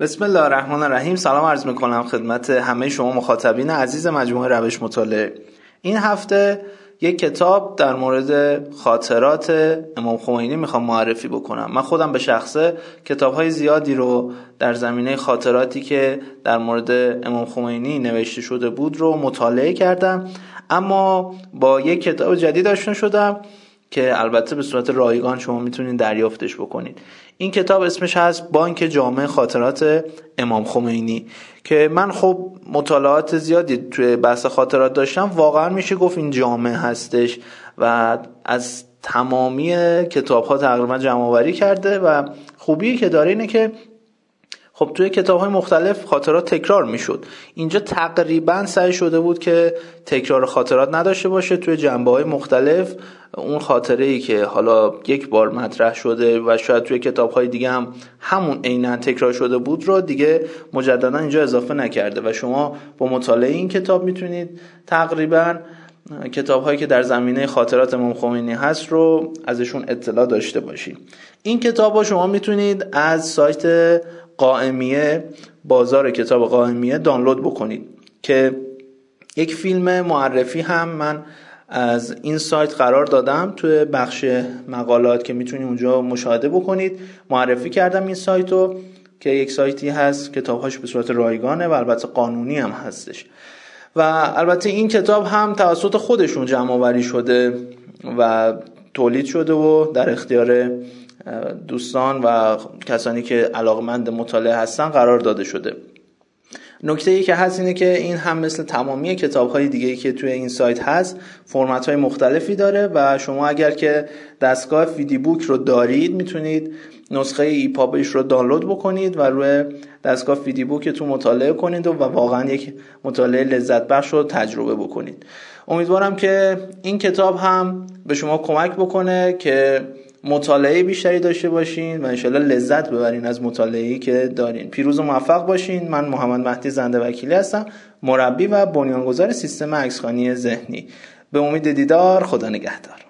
بسم الله الرحمن الرحیم. سلام عرض می‌کنم خدمت همه شما مخاطبین عزیز مجموعه روش مطالعه. این هفته یک کتاب در مورد خاطرات امام خمینی می‌خوام معرفی بکنم. من خودم به شخصه کتاب های زیادی رو در زمینه خاطراتی که در مورد امام خمینی نوشته شده بود رو مطالعه کردم. اما با یک کتاب جدید آشنا شدم که البته به صورت رایگان شما می‌تونید دریافتش بکنید. این کتاب اسمش هست بانک جامع خاطرات امام خمینی که من خب مطالعات زیادی توی بحث خاطرات داشتم. واقعا میشه گفت این جامع هستش و از تمامی کتاب ها تقریبا جمع کرده و خوبی که داره اینه که خب توی کتاب های مختلف خاطرات تکرار می‌شد. اینجا تقریبا سعی شده بود که تکرار خاطرات نداشته باشه. توی جنبه های مختلف اون خاطره ای که حالا یک بار مطرح شده و شاید توی کتاب های دیگه هم همون عینا تکرار شده بود رو دیگه مجددا اینجا اضافه نکرده و شما با مطالعه این کتاب می‌تونید تقریبا کتاب هایی که در زمینه خاطرات امام خمینی هست رو ازشون اطلاع داشته باشید. این کتاب ها شما می‌تونید از سایت قائمیه بازار کتاب قائمیه دانلود بکنید. که یک فیلم معرفی هم من از این سایت قرار دادم توی بخش مقالات که می‌تونید اونجا مشاهده بکنید. معرفی کردم این سایت رو که یک سایتی هست کتابهاش به صورت رایگانه و البته قانونی هم هستش. و البته این کتاب هم توسط خودشون جمع آوری شده و تولید شده و در اختیار دوستان و کسانی که علاقمند مطالعه هستن قرار داده شده. نکته ای که هست اینه که این هم مثل تمامی کتاب های دیگه ای که توی این سایت هست فرمت های مختلفی داره و شما اگر که دستگاه فیدی بوک رو دارید می‌تونید نسخه ایپابش رو دانلود بکنید و روی دستگاه فیدی بوک تو مطالعه کنید و, و واقعا یک مطالعه لذت بخش رو تجربه بکنید. امیدوارم که این کتاب هم به شما کمک بکنه که مطالعه بیشتری داشته باشین و انشالله لذت ببرین از مطالعه که دارین. پیروز و موفق باشین. من محمد مهدی زنده وکیلی هستم مربی و بنیانگذار سیستم عکسخانی ذهنی. به امید دیدار خدا نگهدار.